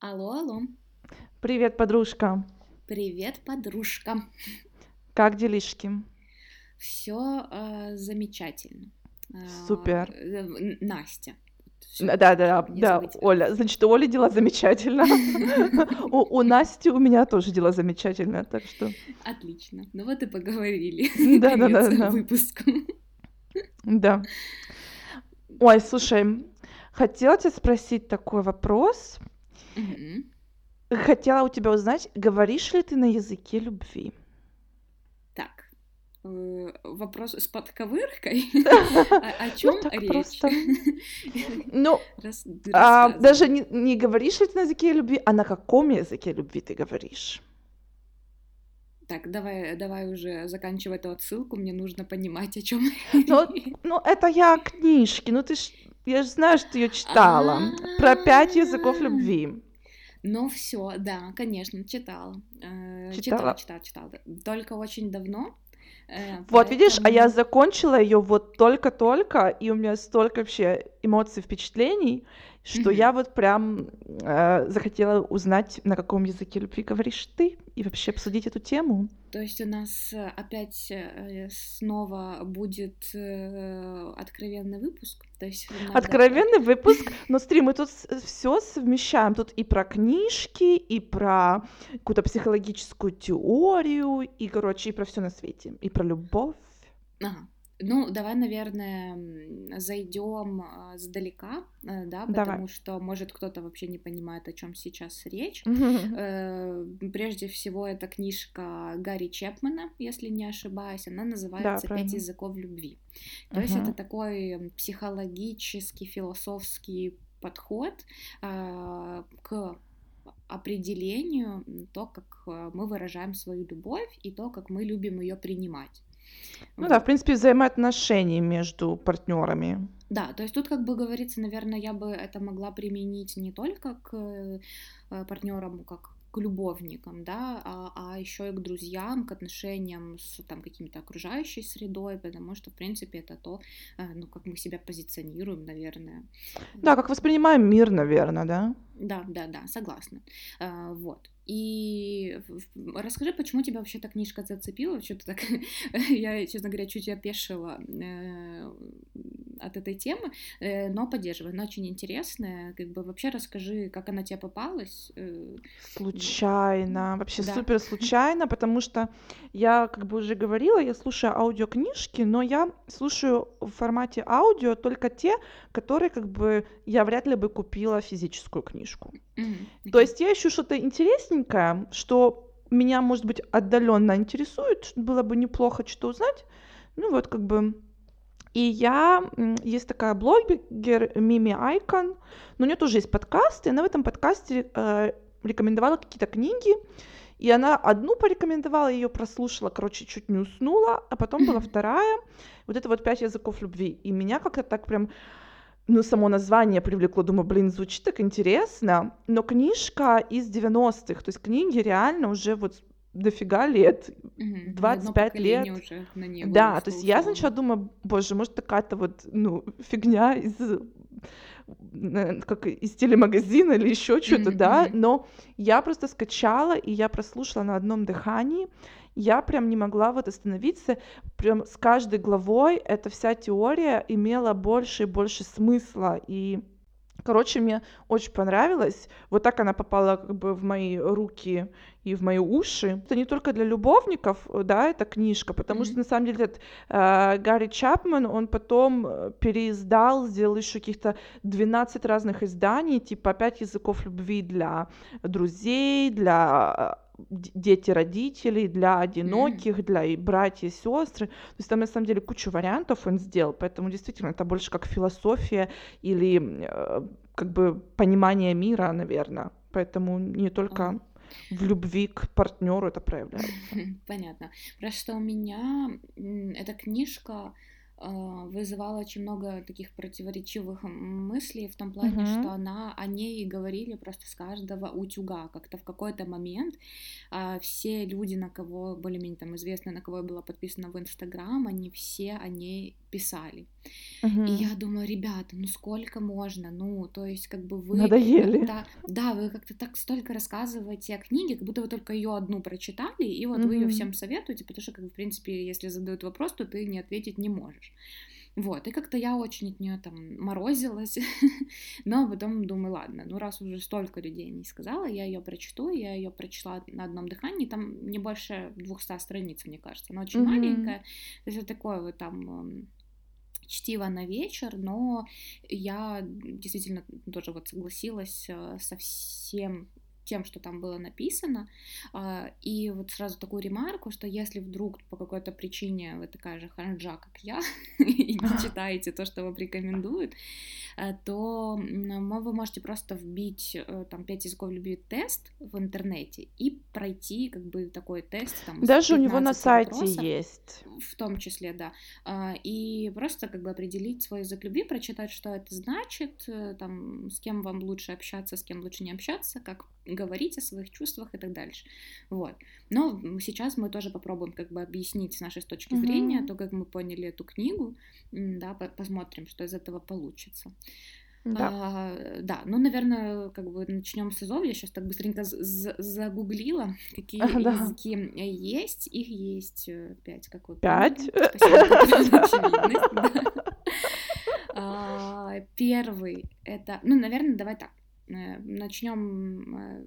Алло, алло. Привет, подружка. Привет, подружка. Как делишки? Все замечательно. Супер. А, э, Н- Настя. Все, Да, да, да, да. Оля. Значит, у Оли дела замечательно. У, Насти у меня тоже дела замечательно, так что Отлично. Ну вот и поговорили. да, да, да, да, выпуску. да. Ой, слушай, хотела тебя спросить такой вопрос. Мгм. Хотела у тебя узнать, говоришь ли ты на языке любви? Так. э, Вопрос с подковыркой. О о чем так речь? просто. Ну, а, даже не, не говоришь ли ты на языке любви, а на каком языке любви ты говоришь? Так, давай, давай уже заканчивай эту отсылку. Мне нужно понимать, о чем Ну, ну, это я о книжке, ну ты ж, я же знаю, что ее читала. Про пять языков любви. Ну все, да, конечно, читала. Э, Читала? Читала, читала, читала. Только очень давно. э, Вот, видишь, а я поэтому- закончила ее вот только-только, и у меня столько вообще эмоций, впечатлений, что я вот прям э, захотела узнать, на каком языке любви говоришь ты, и вообще обсудить эту тему. То есть у нас э, опять э, снова будет э, откровенный выпуск. То есть надо- Откровенный выпуск, но смотри, мы тут все совмещаем. Тут и про книжки, и про какую-то психологическую теорию, и, короче, и про все на свете. И про любовь. Ага. Ну, давай, наверное, зайдем сдалека, э, да, Давай. потому что, может, кто-то вообще не понимает, о чем сейчас речь. Э, Прежде всего, это книжка Гарри Чепмана, если не ошибаюсь. Она называется «Пять языков любви». То есть это такой психологический, философский подход а, к определению то, как э, мы выражаем свою любовь и то, как мы любим ее принимать. Ну да, в принципе, взаимоотношения между партнерами. Да, то есть тут, как бы говорится, наверное, я бы это могла применить не только к партнерам, как к любовникам, да, а, а еще и к друзьям, к отношениям с там каким-то окружающей средой, потому что, в принципе, это то, э, ну, как мы себя позиционируем, наверное. Да, как воспринимаем мир, наверное, да? Да, да, да, согласна. А, Вот. И расскажи, почему тебя вообще эта книжка зацепила? Что-то так, я, честно говоря, чуть опешила э, от этой темы, э, но поддерживаю. Она очень интересная. Как бы вообще расскажи, как она тебе попалась. э, Случайно, вообще Да. супер случайно, потому что я, как бы уже говорила, я слушаю аудиокнижки, но я слушаю в формате аудио только те, которые как бы я вряд ли бы купила физическую книжку. Мгм, То есть я ищу что-то интересненькое, что меня, может быть, отдаленно интересует, что было бы неплохо что-то узнать. Ну вот как бы. И я, есть такая блогер Мими Айкон, но у нее тоже есть подкаст, и она в этом подкасте э, рекомендовала какие-то книги, и она одну порекомендовала, ее прослушала, короче, чуть не уснула, а потом была вторая, вот это вот «Пять языков любви», и меня как-то так прям, ну, само название привлекло, думаю, блин, звучит так интересно, но книжка из 90-х, то есть книги реально уже вот дофига лет, одно 25 лет. уже на нее Да, то есть я сначала думаю, боже, может какая-то вот, ну, фигня из, э, как из телемагазина или еще что-то, Мгм, да, но я просто скачала, и я прослушала на одном дыхании, я прям не могла вот остановиться, прям с каждой главой эта вся теория имела больше и больше смысла, и Короче, мне очень понравилось. Вот так она попала как бы в мои руки и в мои уши. Это не только для любовников, да, эта книжка, потому что Мгм. на самом деле этот э, Гарри Чапман, он потом э, переиздал, сделал еще каких-то 12 разных изданий, типа «Пять языков любви» для друзей, для э, дети родителей, для одиноких, для и братья и сестры. То есть там на самом деле кучу вариантов он сделал, поэтому действительно это больше как философия или э, как бы понимание мира, наверное. Поэтому не только в любви к партнеру это проявляется. Понятно. Просто у меня эта книжка вызывала очень много таких противоречивых мыслей в том плане, что Мгм. она о ней говорили просто с каждого утюга. Как-то в какой-то момент а, все люди, на кого более-менее там известно, на кого я была подписана в Инстаграм, они все о ней писали. Мгм. И я думаю, ребята, ну сколько можно? Ну, то есть, как бы вы Надоели. как-то, да, вы как-то так столько рассказываете о книге, как будто вы только ее одну прочитали, и вот вы ее всем советуете, потому что, как бы, в принципе, если задают вопрос, то ты не ответить не можешь. Вот, и как-то я очень от нее там морозилась, но потом думаю, ладно, ну раз уже столько людей не сказала, я ее прочту, я ее прочла на одном дыхании, там не больше 200 страниц, мне кажется, она очень Мгм. маленькая, то есть это такое вот там эм, чтиво на вечер, но я действительно тоже вот согласилась э, со всем тем, что там было написано, А, и вот сразу такую ремарку, что если вдруг по какой-то причине вы такая же ханжа, как я, и не читаете то, что вам рекомендуют, э, то вы можете просто вбить э, там 5 языков любви тест в интернете и пройти как бы такой тест там Даже у него на 15 сайте вопросов. есть. в том числе, да, А, и просто как бы определить свой язык любви, прочитать, что это значит, э, там, с кем вам лучше общаться, с кем лучше не общаться, как говорить о своих чувствах и так дальше, вот. Но сейчас мы тоже попробуем как бы объяснить с нашей точки зрения Мгм. то, как мы поняли эту книгу, да, по- посмотрим, что из этого получится. Да. А, да, ну, наверное, как бы начнем с ИЗОВ. Я сейчас так быстренько загуглила, какие Да. языки есть. Их есть э, пять, как вы Пять. Спасибо. А, Первый это, ну, наверное, давай так. Начнем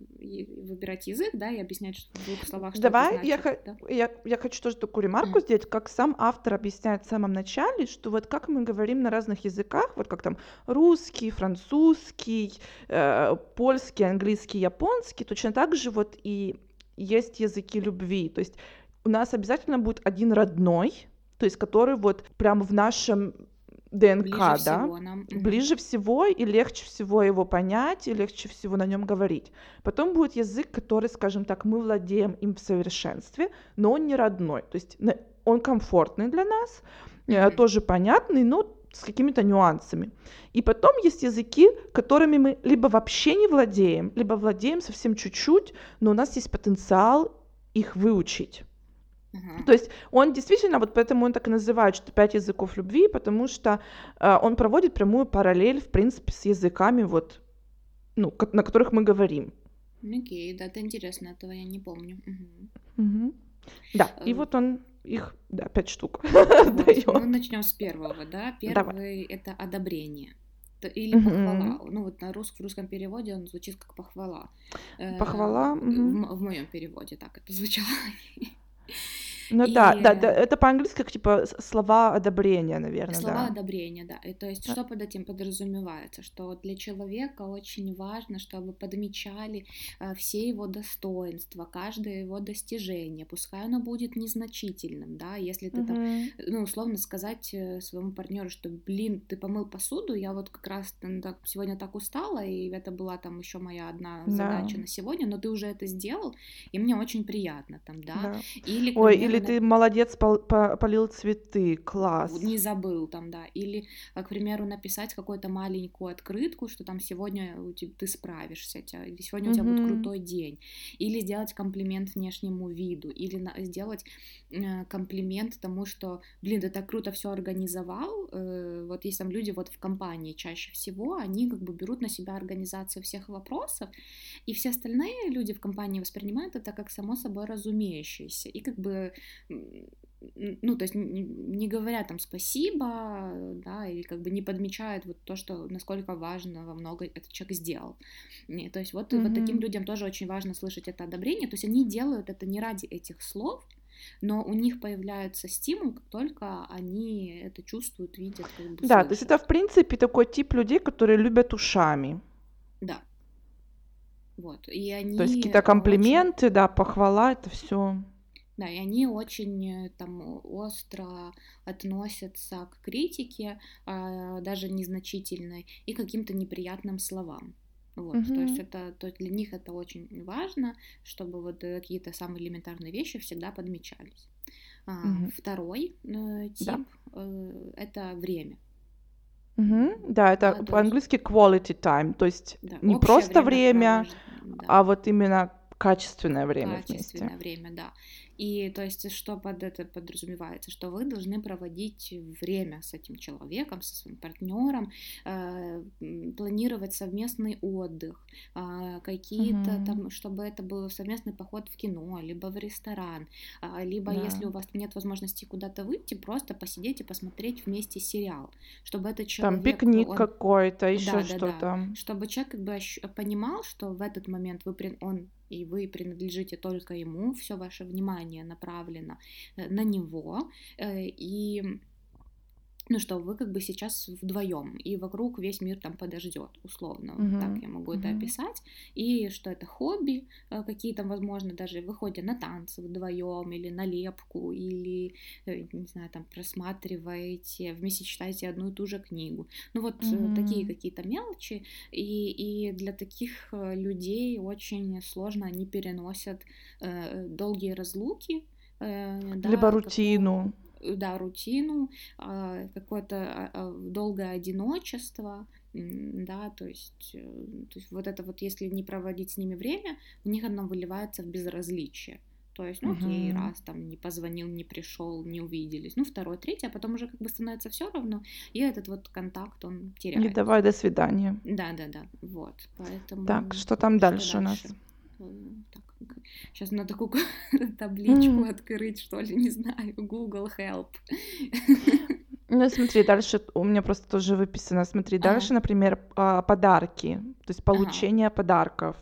выбирать язык, да, и объяснять что- в двух словах, что Давай, это я, значит. хо- да. я, я хочу тоже такую ремарку Мгм. сделать, как сам автор объясняет в самом начале, что вот как мы говорим на разных языках, вот как там русский, французский, э, польский, английский, японский, точно так же вот и есть языки любви. То есть у нас обязательно будет один родной, то есть который вот прям в нашем ДНК, Ближе да? всего нам. Ближе всего и легче всего его понять, и легче всего на нем говорить. Потом будет язык, который, скажем так, мы владеем им в совершенстве, но он не родной. То есть он комфортный для нас, Мгм. тоже понятный, но с какими-то нюансами. И потом есть языки, которыми мы либо вообще не владеем, либо владеем совсем чуть-чуть, но у нас есть потенциал их выучить. Ага. То есть он действительно, вот поэтому он так и называет, что пять языков любви, потому что э, он проводит прямую параллель, в принципе, с языками, вот, ну, на которых мы говорим. Окей, да, это интересно, этого я не помню. Мгм. Мгм. Да, и Э, вот он их, да, пять штук Вот, даёт. ну начнем с первого, да. Давай. Первый это одобрение. Или Мгм. похвала. Ну вот на рус- в русском переводе он звучит как похвала. Э, Похвала, В, мгм. м- в моем переводе так это звучало. Ну да, да, да, И- это по-английски как типа слова одобрения, наверное, Слова да. одобрения, да. И то есть, Да. что под этим подразумевается? Что для человека очень важно, чтобы подмечали э, все его достоинства, каждое его достижение, пускай оно будет незначительным, да, если ты там Мгм. ну, условно сказать э, своему партнеру, что, блин, ты помыл посуду, я вот как раз там так- сегодня так устала, и это была там еще моя одна Да. задача на сегодня, но ты уже это сделал, и мне очень приятно там, да. Да. Или, Ой, примеру, или ты молодец, пол- по- полил цветы, класс. не забыл там, да. Или, а, к примеру, написать какую-то маленькую открытку, что там сегодня ты справишься, сегодня у тебя будет Мгм. крутой день. Или сделать комплимент внешнему виду. Или на- сделать э, комплимент тому, что, блин, ты так круто все организовал. Э, вот есть там люди вот в компании чаще всего, они как бы берут на себя организацию всех вопросов, и все остальные люди в компании воспринимают это как само собой разумеющееся. И как бы ну, то есть не, не говорят там спасибо, да, или как бы не подмечают вот то, что насколько важно во много этот человек сделал. Не, то есть вот, вот таким людям тоже очень важно слышать это одобрение, то есть они делают это не ради этих слов, но у них появляется стимул, как только они это чувствуют, видят, как бы Да, то есть слышат. это, в принципе, такой тип людей, которые любят ушами. Да. Вот. И они То есть какие-то очень комплименты, да, похвала, это все. Да, и они очень э, там остро относятся к критике, а, даже незначительной, и каким-то неприятным словам. Вот, то есть это, то есть для них это очень важно, чтобы вот какие-то самые элементарные вещи всегда подмечались. Мгм. Второй э, тип Да. э, это время. Мгм. Да, Да, это то есть, по-английски quality time, то есть да, не просто время время, да. а вот именно качественное время вместе. Качественное время, да. И то есть, что под это подразумевается? Что вы должны проводить время с этим человеком, со своим партнером, э, планировать совместный отдых, э, какие-то Мгм. там, чтобы это был совместный поход в кино, либо в ресторан, а, либо если Да. у вас нет возможности куда-то выйти, просто посидеть и посмотреть вместе сериал, чтобы этот Там человек, пикник он какой-то, еще да, да, да. что-то. Чтобы человек как бы понимал, что в этот момент вы, он и вы принадлежите только ему, все ваше внимание направлено э, на него, э, и ну что, вы как бы сейчас вдвоем, и вокруг весь мир там подождет, условно, вот так я могу это Мгм. описать, и что это хобби, э, какие-то, возможно, даже выходя на танцы вдвоем, или на лепку, или, э, не знаю, там просматриваете, вместе читаете одну и ту же книгу. Ну вот э, такие какие-то мелочи, и, и для таких людей очень сложно, они переносят э, долгие разлуки, э, да, Либо рутину. Э, да, рутину, а, какое-то а, а, долгое одиночество, да, то есть, э, то есть вот это вот, если не проводить с ними время, у них оно выливается в безразличие. То есть, ну окей, Мгм. раз там не позвонил, не пришел, не увиделись, ну второй, третий, а потом уже как бы становится все равно, и этот вот контакт он теряется. давай до свидания. Да, да, да, вот, поэтому Так, что там что дальше у нас? Так, сейчас надо такую табличку открыть, что ли, не знаю, Google Help. Ну, смотри, дальше у меня просто тоже выписано. Смотри, Ага. дальше, например, а, подарки, то есть Ага. получение подарков.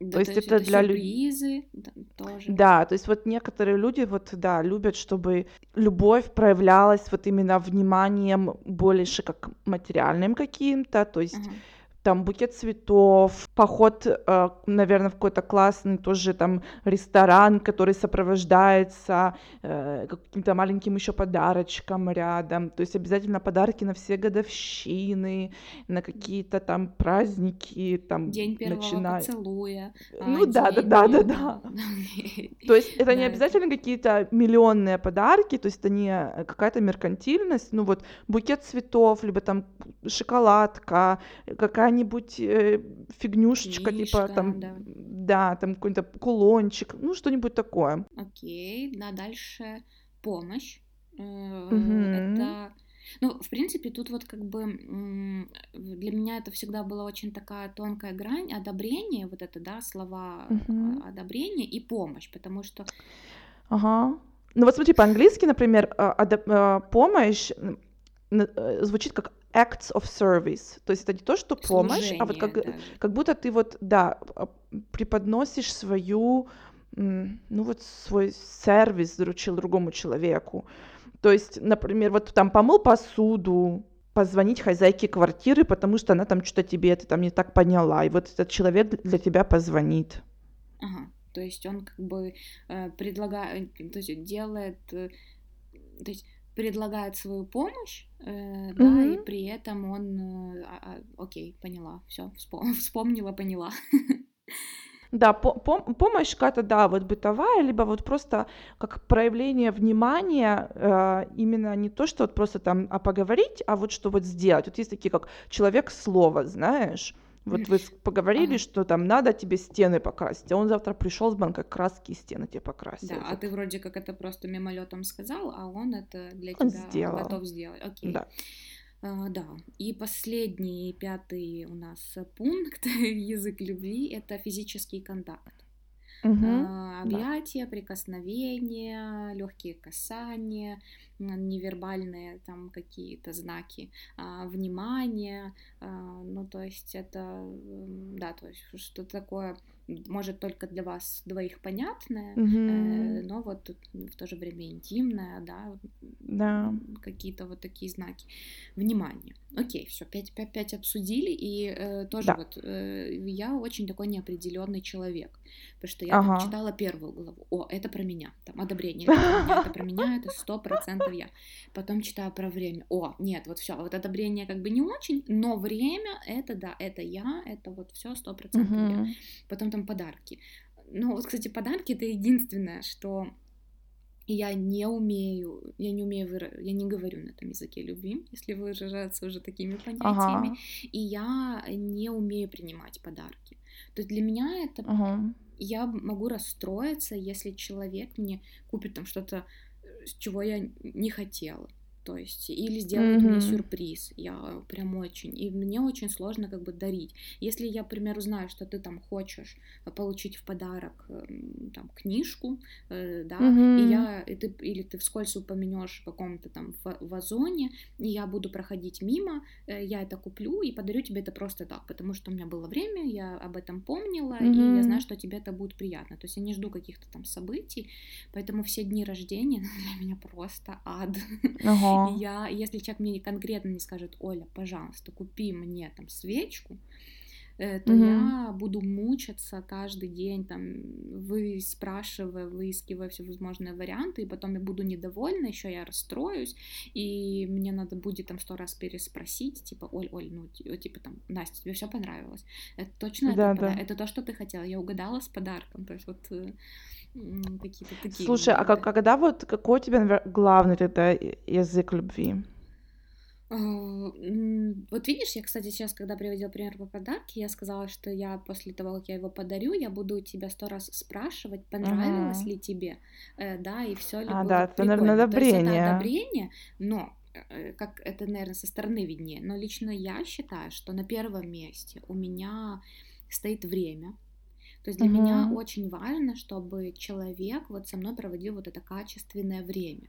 Да, То есть есть это это для лю- сюрпризы да, тоже. Да, то есть вот некоторые люди вот, да, любят, чтобы любовь проявлялась вот именно вниманием больше как материальным каким-то, то есть Ага. там букет цветов, поход, наверное, в какой-то классный тоже там ресторан, который сопровождается э, каким-то маленьким еще подарочком рядом. То есть обязательно подарки на все годовщины, на какие-то там праздники, там День первого начиная. поцелуя. а, Ну да, да, да, да, э, да. окей. То есть это не Да, обязательно какие-то миллионные подарки, то есть это не э, какая-то меркантильность, ну вот букет цветов, либо там шоколадка, э, какая-нибудь э, фигнюшечка, типа там, да. да, там какой-то кулончик, ну что-нибудь такое. Окей, да, дальше помощь. Э. Это, ну, в принципе, тут вот как бы для меня это всегда была очень такая тонкая грань одобрения, вот это, да, слова а, одобрения и помощь, потому что Ага. Ну вот смотри, по-английски, например, адап- а, помощь э, звучит как acts of service, то есть это не то, что помощь, а вот служение как, даже. как будто ты вот, да, а, преподносишь свою, ну вот свой сервис заручил другому человеку. То есть, например, вот там помыл посуду, позвонить хозяйке квартиры, потому что она там что-то тебе это там не так поняла, и вот этот человек для тебя позвонит. Ага, то есть он как бы э, предлагает, то есть делает, э, то есть предлагает свою помощь, э, да, и при этом он, э, а- а, окей, поняла, все, вспомнила, поняла. Да, по- пом- помощь какая-то, да, вот бытовая, либо вот просто как проявление внимания, э, именно не то, что вот просто там а поговорить, а вот что вот сделать. Вот есть такие, как человек слова, знаешь. Вот вы поговорили, что там надо тебе стены покрасить, а он завтра пришел с банкой краски и стены тебе покрасил. Да, а ты вроде как это просто мимолетом сказал, а он это для Он тебя сделал. готов сделать. Окей. Да. А, да. И последний, пятый у нас пункт язык любви это физический контакт. Мгм. А, Да. Объятия, прикосновения, легкие касания, невербальные там какие-то знаки а, внимания. а, Ну, то есть это, да, то есть что-то такое, может, только для вас двоих понятное, э, Мгм. но вот в то же время интимное, да, Да. какие-то вот такие знаки внимания. Окей, все, пять, пять, пять обсудили, и э, тоже Да. вот э, я очень такой неопределенный человек, потому что я там Ага. читала первую главу, о, это про меня, там одобрение, это про меня, это сто процентов я. Потом читаю про время, о, нет, вот все, вот одобрение как бы не очень, но время, это да, это я, это вот все сто процентов я. Потом там подарки. Ну, вот, кстати, подарки это единственное, что я не умею, я не умею, выра- я не говорю на этом языке любви, если выражаться уже такими понятиями, Ага. и я не умею принимать подарки. То есть для меня это Ага. я могу расстроиться, если человек мне купит там что-то, чего я не хотела то есть, или сделать mm-hmm. мне сюрприз, я прям очень, и мне очень сложно как бы дарить. Если я, к примеру, знаю, что ты там хочешь получить в подарок эм, там книжку, э, да, mm-hmm. и я, и ты, или ты вскользь упомянешь в каком-то там вазоне, и я буду проходить мимо, э, я это куплю и подарю тебе это просто так, потому что у меня было время, я об этом помнила, mm-hmm. и я знаю, что тебе это будет приятно. То есть я не жду каких-то там событий, поэтому все дни рождения для меня просто ад. Я, если человек мне конкретно не скажет, Оля, пожалуйста, купи мне там свечку, э, то угу. я буду мучиться каждый день, там, вы спрашивая, выискивая все возможные варианты, и потом я буду недовольна, еще я расстроюсь, и мне надо будет там сто раз переспросить, типа, Оль, Оль, ну, типа там, Настя, тебе все понравилось? Это точно да, это, да. это то, что ты хотела, я угадала с подарком, то есть вот э, какие-то такие. Слушай, а как, когда вот какой у тебя главный тогда язык любви? А, вот видишь, я, кстати, сейчас, когда приводила пример по подарке, я сказала, что я после того, как я его подарю, я буду тебя сто раз спрашивать, понравилось uh-huh. ли тебе, э, да, и все ли а, было да, это, наверное, одобрение. То есть это одобрение, но э, как это, наверное, со стороны виднее, но лично я считаю, что на первом месте у меня стоит время, то есть для mm-hmm. меня очень важно, чтобы человек вот со мной проводил вот это качественное время.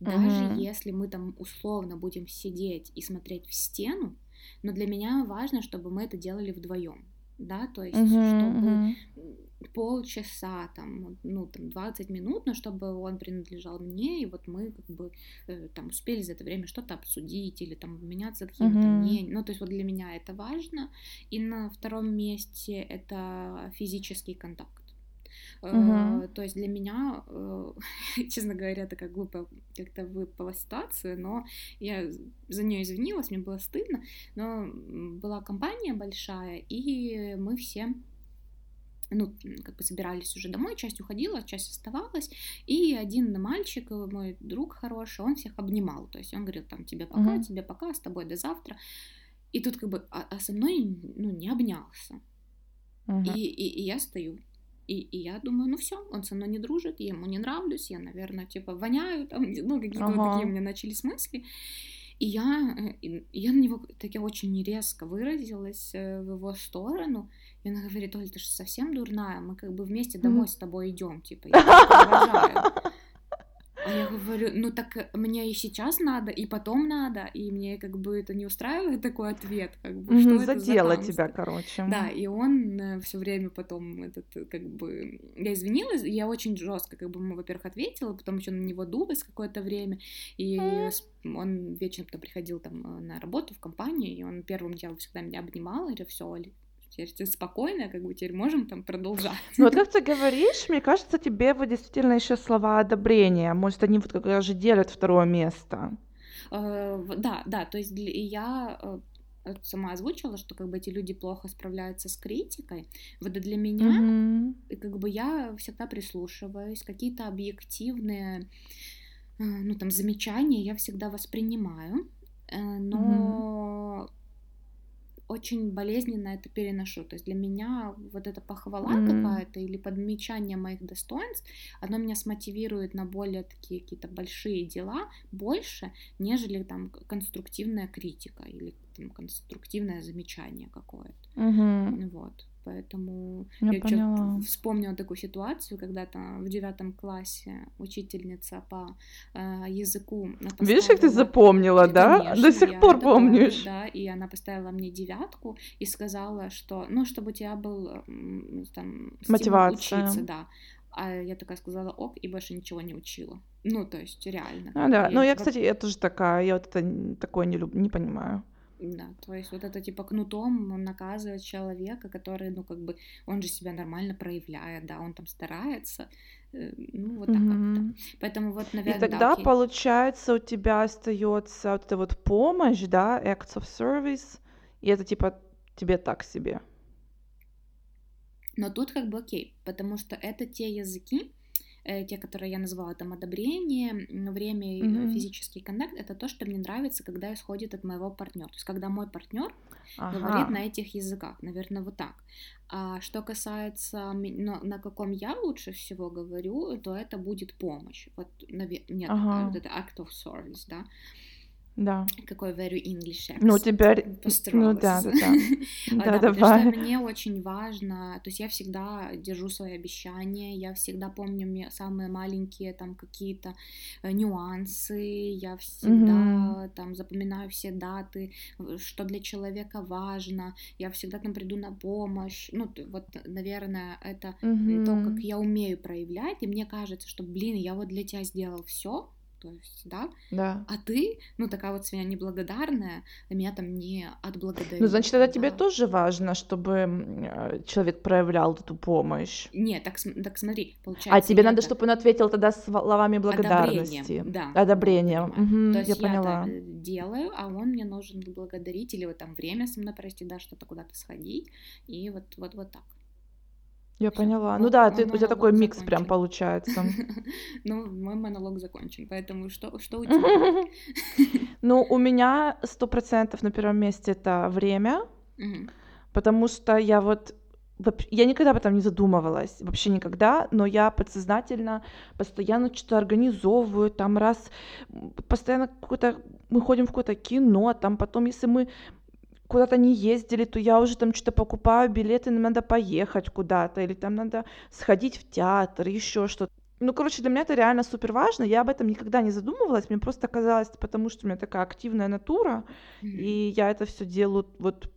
Даже mm-hmm. если мы там условно будем сидеть и смотреть в стену, но для меня важно, чтобы мы это делали вдвоем да, то есть uh-huh, чтобы. Полчаса, там, ну, там, 20 минут, но чтобы он принадлежал мне, и вот мы как бы э, там успели за это время что-то обсудить или там обменяться какими-то uh-huh. мнениями, ну, то есть вот для меня это важно, и на втором месте это физический контакт. Uh-huh. То есть для меня, э, честно говоря, это как глупо как-то выпала ситуация, но я за нее извинилась, мне было стыдно, но была компания большая, и мы все ну, как бы собирались уже домой, часть уходила, часть оставалась, и один мальчик, мой друг хороший, он всех обнимал, то есть он говорил там тебе пока, uh-huh. тебе пока, с тобой до завтра, и тут как бы, а, а со мной, ну, не обнялся, uh-huh. и, и, и я стою, и, и я думаю, ну все, он со мной не дружит, я ему не нравлюсь, я, наверное, типа воняю, там, ну, какие-то ага. вот такие у меня начались мысли. И я, э, я на него таки очень резко выразилась э, в его сторону. И она говорит, Оль, ты же совсем дурная, мы как бы вместе домой mm. с тобой идем, типа, я тебя а я говорю, ну так мне и сейчас надо, и потом надо, и мне как бы это не устраивает такой ответ, как бы, что Задела это за тебя, короче. Да, и он э, все время потом этот, как бы, я извинилась, я очень жестко, как бы, ему, во-первых, ответила, потом еще на него дулась какое-то время, и он вечером потом приходил там э, на работу в компанию, и он первым делом всегда меня обнимал, и говорю, все, теперь ты спокойно, как бы теперь можем там продолжать. Ну вот как ты говоришь, мне кажется, тебе вот действительно еще слова одобрения, может, они вот как раз же делят второе место. Э, да, да, то есть я э, сама озвучила, что как бы эти люди плохо справляются с критикой. Вот для меня, mm-hmm. как бы я всегда прислушиваюсь, какие-то объективные, э, ну там замечания я всегда воспринимаю, но очень болезненно это переношу. То есть для меня вот эта похвала mm-hmm. какая-то или подмечание моих достоинств, оно меня смотивирует на более такие какие-то большие дела больше, нежели там конструктивная критика или там, конструктивное замечание какое-то. Mm-hmm. Вот. Поэтому я, я поняла. вспомнила такую ситуацию, когда там в девятом классе учительница по э, языку... Поставила... Видишь, как ты запомнила, да? Конечно, До сих пор помнишь. Помню, да, и она поставила мне девятку и сказала, что, ну, чтобы у тебя был там мотивация учиться, да. А я такая сказала ок, и больше ничего не учила. Ну, то есть, реально. А, да. Ну, я, кстати, я тоже такая, я вот это такое не люблю, не понимаю. Да, то есть вот это типа кнутом наказывает человека, который, ну, как бы, он же себя нормально проявляет, да, он там старается, э, ну, вот так mm-hmm. как-то. Поэтому вот, наверное, И тогда, да, получается, у тебя остается вот эта вот помощь, да, acts of service, и это типа тебе так себе. Но тут как бы окей, потому что это те языки, те, которые я назвала там одобрение, время и Мгм. физический контакт, это то, что мне нравится, когда исходит от моего партнера. То есть, когда мой партнер говорит Ага. на этих языках, наверное, вот так. А что касается на, на каком я лучше всего говорю, то это будет помощь. Вот наве- нет, Ага. вот это act of service, да. Да. Какой very English Ну, accent. теперь... Ну Постаралась. да, да, да. Да, Да, потому что мне очень важно, то есть я всегда держу свои обещания, я всегда помню ме- самые маленькие там какие-то э, нюансы, я всегда там запоминаю все даты, в- что для человека важно, я всегда там приду на помощь, ну вот, наверное, это м, то, как я умею проявлять, и мне кажется, что, блин, я вот для тебя сделал все, то есть, да, Да. а ты, ну, такая вот свинья неблагодарная, меня там не отблагодарил. Ну, значит, тогда тебе да. тоже важно, чтобы э, человек проявлял эту помощь. Нет, так, так смотри, А получается, тебе я надо, это чтобы он ответил тогда словами одобрением, благодарности. да, Одобрением. понимаю. Мгм, То я есть я поняла. это делаю, а он мне нужен благодарить или вот там время со мной провести, да, что-то куда-то сходить, и вот, вот, вот так. Я поняла. Ну Мой, да, ты, у тебя такой монолог микс прям закончен. получается. Ну, мой монолог закончен, поэтому что, что у тебя? Ну, у меня сто процентов на первом месте это время, потому что я вот я никогда об этом не задумывалась, вообще никогда, но я подсознательно постоянно что-то организовываю, там раз постоянно какое-то, мы ходим в какое-то кино, там потом, если мы куда-то не ездили, то я уже там что-то покупаю билеты, нам надо поехать куда-то, или там надо сходить в театр, еще что-то. Ну, короче, для меня это реально супер важно. Я об этом никогда не задумывалась. Мне просто казалось, потому что у меня такая активная натура, Мгм. и я это все делаю вот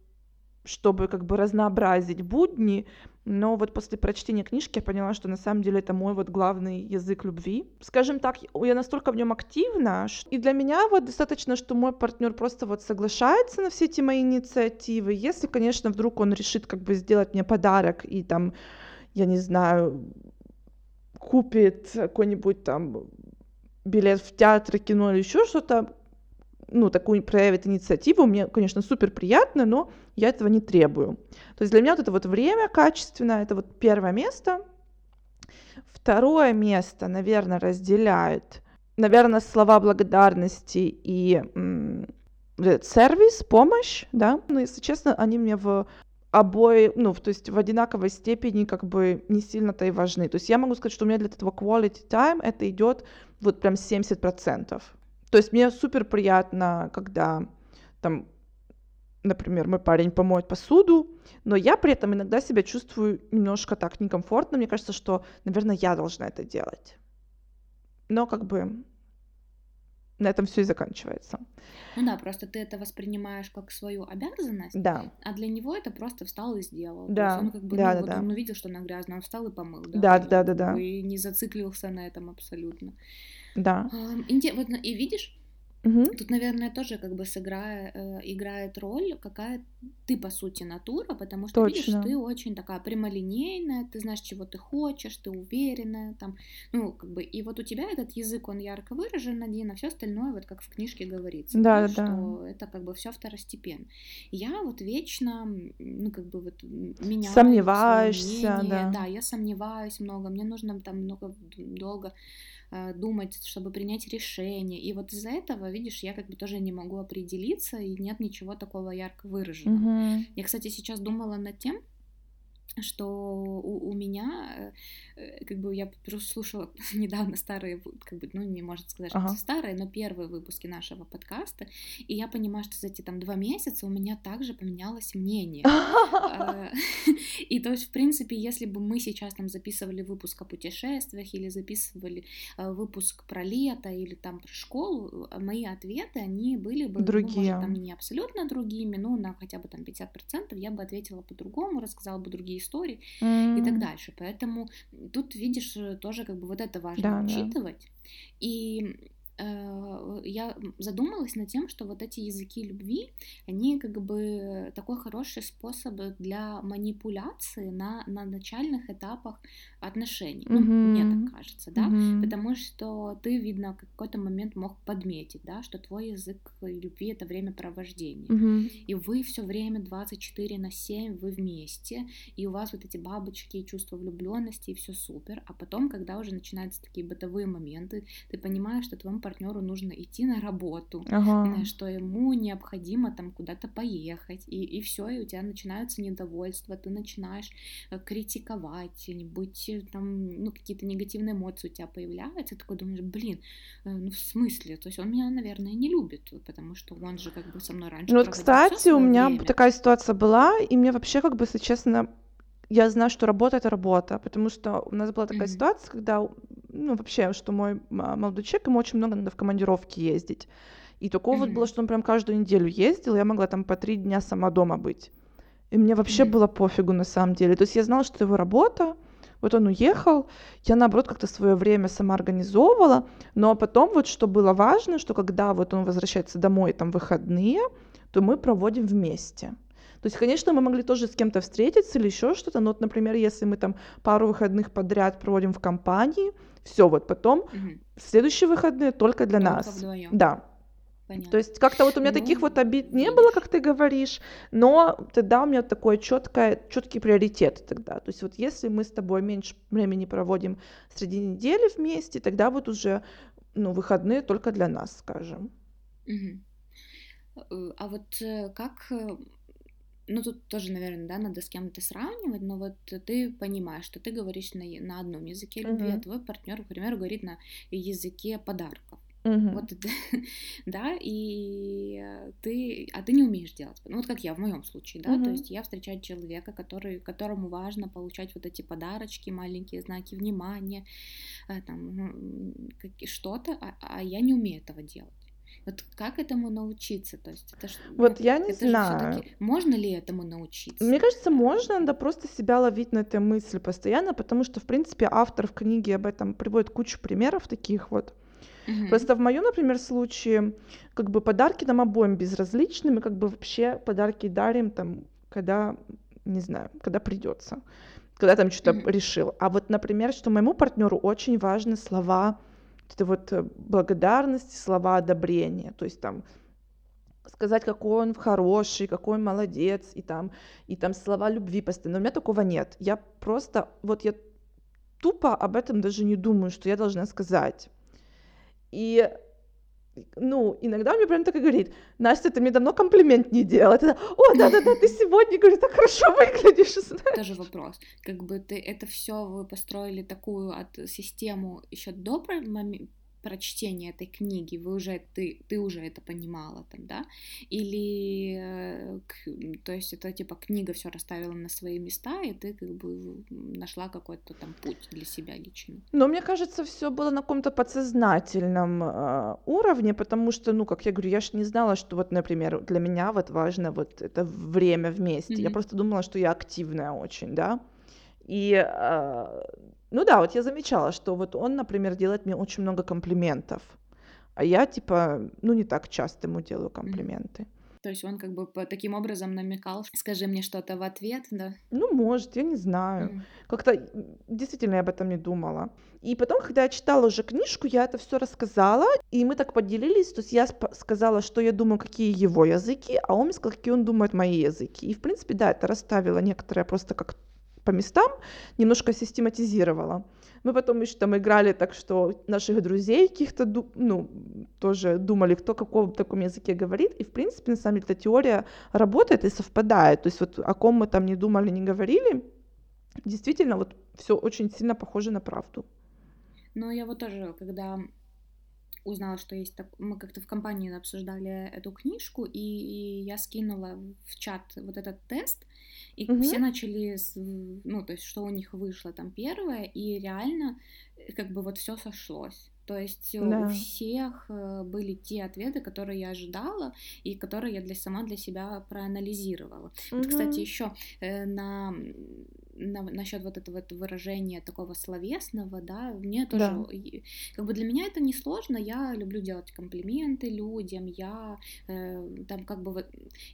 чтобы как бы разнообразить будни, но вот после прочтения книжки я поняла, что на самом деле это мой вот главный язык любви. Скажем так, я настолько в нем активна, и для меня вот достаточно, что мой партнер просто вот соглашается на все эти мои инициативы. Если, конечно, вдруг он решит как бы сделать мне подарок и там, я не знаю, купит какой-нибудь там билет в театр, кино или еще что-то, ну, такую проявит инициативу, мне, конечно, супер приятно, но я этого не требую. То есть для меня вот это вот время качественное, это вот первое место. Второе место, наверное, разделяет, наверное, слова благодарности и м, сервис, помощь, да. Но, если честно, они мне в обои, ну, то есть в одинаковой степени как бы не сильно-то и важны. То есть я могу сказать, что у меня для этого quality time это идет вот прям 70%. То есть мне супер приятно, когда там, например, мой парень помоет посуду, но я при этом иногда себя чувствую немножко так некомфортно. Мне кажется, что, наверное, я должна это делать. Но как бы на этом все и заканчивается. Ну да, просто ты это воспринимаешь как свою обязанность, Да, а для него это просто встал и сделал. То Да, есть он как бы, да, ну, да, вот да. он увидел, что она грязная, он встал и помыл, да. Да, да, да, да. И не зациклился на этом абсолютно. Да. Инте- вот, ну, и видишь, Мгм. Тут, наверное, тоже как бы сыграя, э, играет роль, какая ты по сути натура, потому что видишь, Точно. ты очень такая прямолинейная, ты знаешь, чего ты хочешь, ты уверенная, там, ну как бы, и вот у тебя этот язык, он ярко выражен один, а все остальное, вот как в книжке говорится, Да, да, что это как бы все второстепенно. Я вот вечно, ну как бы вот м, меняю своё Сомневаешься, мнение, да. да, я сомневаюсь много, мне нужно там много долго думать, чтобы принять решение. И вот из-за этого, видишь, я как бы тоже не могу определиться, и нет ничего такого ярко выраженного. Мгм. Я, кстати, сейчас думала над тем, что у, у меня, э, как бы я просто слушала недавно старые, как бы, ну, не может сказать, что Ага. старые, но первые выпуски нашего подкаста, и я понимаю, что за эти там два месяца у меня также поменялось мнение. Э, И то есть, в принципе, если бы мы сейчас там записывали выпуск о путешествиях или записывали э, выпуск про лето или там про школу, мои ответы, они были бы, ну, Другие. может, там не абсолютно другими, но на хотя бы там 50% я бы ответила по-другому, рассказала бы другие истории и так дальше. Поэтому тут, видишь, э, тоже как бы вот это важно Да, да. учитывать. И э, я задумалась над тем, что вот эти языки любви, они как бы такой хороший способ для манипуляции на, на начальных этапах отношений. Ну, мне так кажется, да, Мгм. потому что ты, видно, в какой-то момент мог подметить, да, что твой язык любви это времяпровождение. Мгм. И вы все время 24 на 7, вы вместе, и у вас вот эти бабочки и чувство влюбленности, и все супер. А потом, когда уже начинаются такие бытовые моменты, ты понимаешь, что твоему партнеру нужно идти на работу, Ага. э, что ему необходимо там куда-то поехать, и, и все, и у тебя начинаются недовольства, ты начинаешь э, критиковать, или быть э, там, ну, какие-то негативные эмоции у тебя появляются, ты такой думаешь, блин, э, ну, в смысле, то есть он меня, наверное, не любит, потому что он же как бы со мной раньше Ну вот, кстати, у меня время. такая ситуация была, и мне вообще, как бы, если честно, я знаю, что работа это работа, потому что у нас была такая Мгм. ситуация, когда, ну, вообще, что мой молодой человек, ему очень много надо в командировки ездить. И такого вот было, что он прям каждую неделю ездил, я могла там по три дня сама дома быть. И мне вообще Мгм. было пофигу на самом деле. То есть я знала, что его работа, вот он уехал, я наоборот как-то свое время сама организовывала, но потом вот что было важно, что когда вот он возвращается домой, там выходные, то мы проводим вместе. То есть, конечно, мы могли тоже с кем-то встретиться или еще что-то, но вот, например, если мы там пару выходных подряд проводим в компании, все, вот потом Мгм. следующие выходные только для Только нас. вдвоем. Да. Понятно. То есть как-то вот у меня таких Ну, вот обид не было, как ты говоришь, но тогда у меня такой четкое, четкий приоритет тогда. То есть вот если мы с тобой меньше времени проводим среди недели вместе, тогда вот уже ну, выходные только для нас, скажем. Э, А вот э, как, э, ну тут тоже, наверное, да, надо с кем-то сравнивать, но вот ты понимаешь, что ты говоришь на, на одном языке любви, а Мгм. твой партнер, к примеру, говорит на языке подарков. Мгм. Вот это, да, и э, ты, а ты не умеешь делать. Ну вот как я в моем случае, да, то Мгм. есть я встречаю человека, который, которому важно получать вот эти подарочки, маленькие знаки внимания, э, там какие- что-то, а, а я не умею этого делать. Вот как этому научиться? То есть это ж, Вот я не это знаю. можно ли этому научиться? Мне кажется, можно, надо просто себя ловить на этой мысли постоянно, потому что, в принципе, автор в книге об этом приводит кучу примеров таких вот. Мгм. Просто в моем, например, случае, как бы подарки нам обоим безразличны, мы как бы вообще подарки дарим там, когда, не знаю, когда придется, когда там что-то Мгм. решил. А вот, например, что моему партнеру очень важны слова, это вот э, благодарности, слова одобрения, то есть там сказать, какой он хороший, какой он молодец, и там, и там слова любви постоянно. У меня такого нет. Я просто, вот я тупо об этом даже не думаю, что я должна сказать. И, ну, иногда он мне прям так и говорит, Настя, ты мне давно комплимент не делала. Это, О, да-да-да, ты сегодня, говорит, так хорошо выглядишь. знаешь». Тоже вопрос. Как бы ты это все вы построили такую от систему еще до прочтения этой книги, вы уже ты ты уже это понимала там, да? Или э, то есть это типа книга все расставила на свои места, и ты как бы нашла какой-то там путь для себя лично. Но мне кажется, все было на каком-то подсознательном э, уровне, потому что, ну, как я говорю, я ж не знала, что вот, например, для меня вот важно вот это время вместе. Я Мгм. просто думала, что я активная очень, да. И, э, ну да, вот я замечала, что вот он, например, делает мне очень много комплиментов, а я, типа, ну, не так часто ему делаю комплименты. То есть он как бы таким образом намекал, скажи мне что-то в ответ, да? Ну, может, я не знаю. Мгм. Как-то действительно я об этом не думала. И потом, когда я читала уже книжку, я это все рассказала, и мы так поделились. То есть я сказала, что я думаю, какие его языки, а он мне сказал, какие он думает мои языки. И, в принципе, да, это расставило некоторые просто как по местам, немножко систематизировала. Мы потом еще там играли так, что наших друзей каких-то, ну, тоже думали, кто каком таком языке говорит. И, в принципе, на самом деле, эта теория работает и совпадает. То есть вот о ком мы там не думали, не говорили, действительно, вот все очень сильно похоже на правду. Но я вот тоже, когда узнала, что есть так... Мы как-то в компании обсуждали эту книжку, и, и я скинула в чат вот этот тест, и Мгм. все начали, с- ну, то есть, что у них вышло там первое, и реально э, как бы вот все сошлось. То есть э, у Да. всех э, были те ответы, которые я ожидала, и которые я для, сама для себя проанализировала. Вот, кстати, еще на, на, насчет вот этого вот выражения такого словесного, да, мне тоже, Да. как бы для меня это не сложно, я люблю делать комплименты людям, я э, там как бы вот,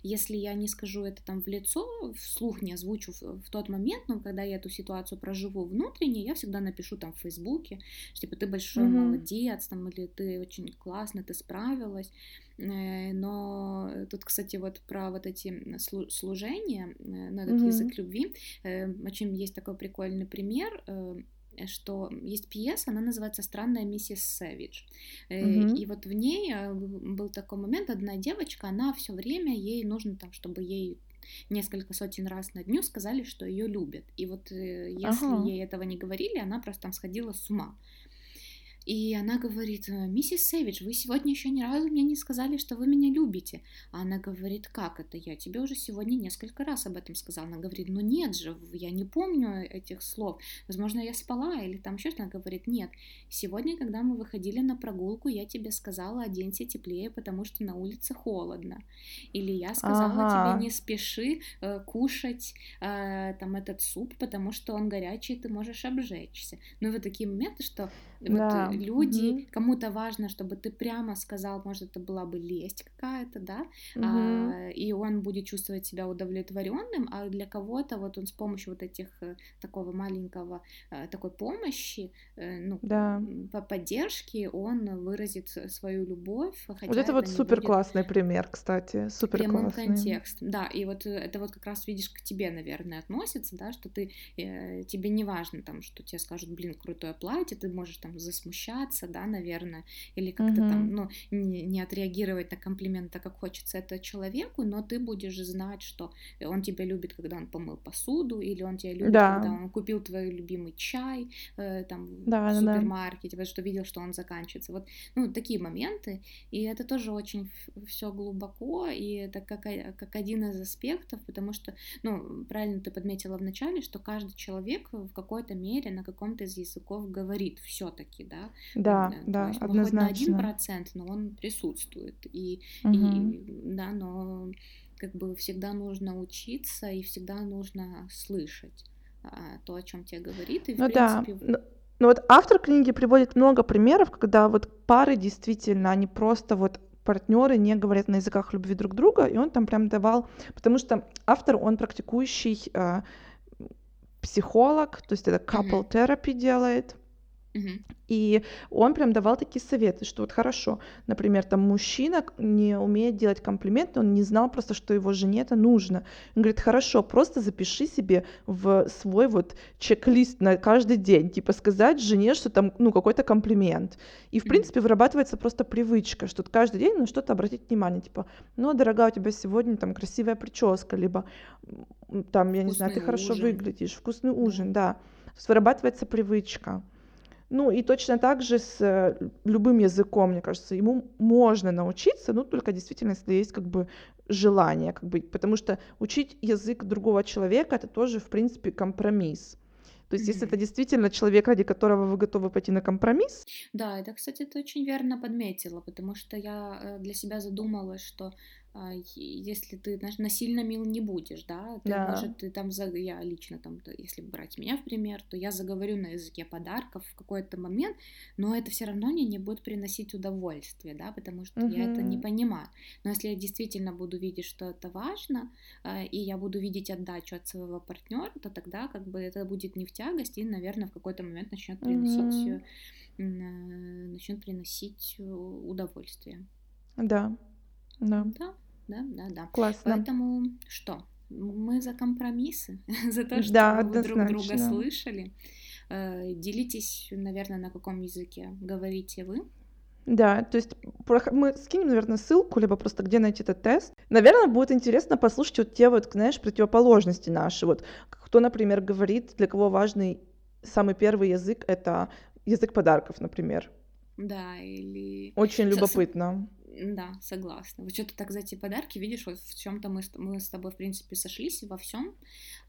если я не скажу это там в лицо, вслух не озвучу в, в тот момент, но когда я эту ситуацию проживу внутренне, я всегда напишу там в Фейсбуке, что типа ты большой Мгм. молодец, там, или ты очень классно, ты справилась, но тут, кстати, вот про вот эти слу- служения, э, на этот Мгм. язык любви, э, очень есть такой прикольный пример, э, что есть пьеса, она называется «Странная миссис Сэвидж». Э, Мгм. И вот в ней э, был такой момент, одна девочка, она все время, ей нужно там, чтобы ей несколько сотен раз на дню сказали, что ее любят. И вот э, если Ага. ей этого не говорили, она просто там сходила с ума. И она говорит, «Э, миссис Сэвидж, вы сегодня еще ни разу мне не сказали, что вы меня любите. А она говорит, как это? Я тебе уже сегодня несколько раз об этом сказала. Она говорит, ну нет же, я не помню этих слов. Возможно, я спала или там еще что-то. Она говорит, нет, сегодня, когда мы выходили на прогулку, я тебе сказала, оденься теплее, потому что на улице холодно. Или я сказала Ага. тебе, не спеши э, кушать э, там этот суп, потому что он горячий, ты можешь обжечься. Ну, вот такие моменты, что вот Да. э, люди, Мгм. кому-то важно, чтобы ты прямо сказал, может, это была бы лесть какая-то, да, Мгм. а, и он будет чувствовать себя удовлетворенным, а для кого-то вот он с помощью вот этих э, такого маленького э, такой помощи, э, ну, Да. по поддержке, он выразит свою любовь, хотя Вот это вот не супер будет классный пример, кстати, супер прямым классный. контекстом, да, и вот это вот как раз видишь к тебе, наверное, относится, да, что ты тебе не важно там, что тебе скажут, блин, крутое платье, ты можешь там засмущаться, да, наверное, или как-то там, Мгм. ну, не, не отреагировать на комплимент так, как хочется это человеку, но ты будешь знать, что он тебя любит, когда он помыл посуду, или он тебя любит, Да. когда он купил твой любимый чай, э, там, в Да, да, да. супермаркете, потому что видел, что он заканчивается. Вот, ну, такие моменты, и это тоже очень все глубоко, и это как, как один из аспектов, потому что, ну, правильно ты подметила в начале, что каждый человек в какой-то мере на каком-то из языков говорит все-таки, да, Да, Э, то да, есть, может, хоть на один однозначно. процент, но он присутствует, и, и, Мгм. да, но как бы всегда нужно учиться и всегда нужно слышать а, то, о чем тебе говорит, и в Ну да. принципе Ну, ну вот автор книги приводит много примеров, когда вот пары действительно, они просто вот партнеры не говорят на языках любви друг друга, и он там прям давал, потому что автор, он практикующий э, психолог, то есть это couple therapy делает. И он прям давал такие советы, что вот хорошо, например, там мужчина не умеет делать комплименты, он не знал просто, что его жене это нужно. Он говорит, хорошо, просто запиши себе в свой вот чек-лист на каждый день, типа сказать жене, что там, ну, какой-то комплимент. И, в принципе, вырабатывается просто привычка, что каждый день на что-то обратить внимание, типа, ну, дорогая, у тебя сегодня там красивая прическа, либо там, я не знаю, ты Вкусный хорошо ужин. выглядишь, вкусный Да. ужин, да. Есть вырабатывается привычка. Ну и точно так же с э, любым языком, мне кажется, ему можно научиться, ну только действительно, если есть как бы желание, как бы, потому что учить язык другого человека это тоже, в принципе, компромисс. То есть, если Мгм. это действительно человек, ради которого вы готовы пойти на компромисс, Да, это, кстати, ты очень верно подметила, потому что я э, для себя задумалась, что если ты знаешь, насильно мил не будешь, да, ты, да, может, ты там, за- я лично там, если брать меня в пример, то я заговорю на языке подарков в какой-то момент, но это все равно мне не будет приносить удовольствие, да, потому что я это не понимаю. Но если я действительно буду видеть, что это важно, а, и я буду видеть отдачу от своего партнера, то тогда как бы это будет не в тягость, и, наверное, в какой-то момент начнет приносить Мгм. э, начнет приносить э, удовольствие. да, да, Да, да, да, да. классно. Поэтому что? Мы за компромиссы, за то, Да, чтобы вы друг друга однозначно. слышали. Э, Делитесь, наверное, на каком языке говорите вы. Да, то есть мы скинем, наверное, ссылку, либо просто где найти этот тест. Наверное, будет интересно послушать вот те вот, знаешь, противоположности наши. Вот кто, например, говорит, для кого важный самый первый язык — это язык подарков, например. Да, или... Очень любопытно. Да, согласна. Вот что-то так за эти подарки, видишь, вот в чем-то мы, мы с тобой, в принципе, сошлись во всем.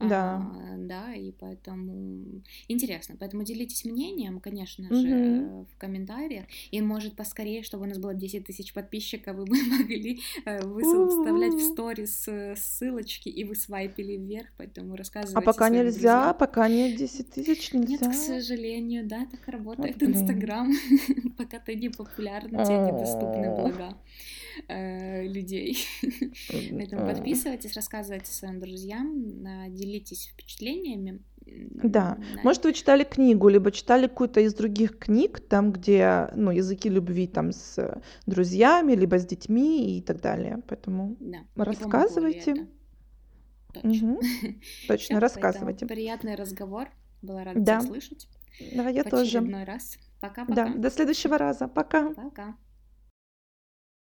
Да. А, да, и поэтому интересно. Поэтому делитесь мнением, конечно же, Мгм. в комментариях. И, может, поскорее, чтобы у нас было 10 тысяч подписчиков, и мы могли э, вставлять в сторис э, ссылочки, и вы свайпили вверх. Поэтому А рассказывайте пока своим нельзя, друзьям. пока нет 10 тысяч, Нет, к нельзя. сожалению, да, так работает. Инстаграм. Пока ты не популярна, тебе недоступны блага э, людей. Поэтому М. подписывайтесь, рассказывайте своим друзьям, делитесь впечатлениями. Да. да. Может, вы читали книгу, либо читали какую-то из других книг, там, где, ну, языки любви там с друзьями, либо с детьми и так далее. Поэтому Да, рассказывайте. Точно. Точно, рассказывайте. приятный разговор. Была рада Да. тебя слышать. Да, я тоже. раз. Да, Пока-пока. до следующего раза. Пока. Пока.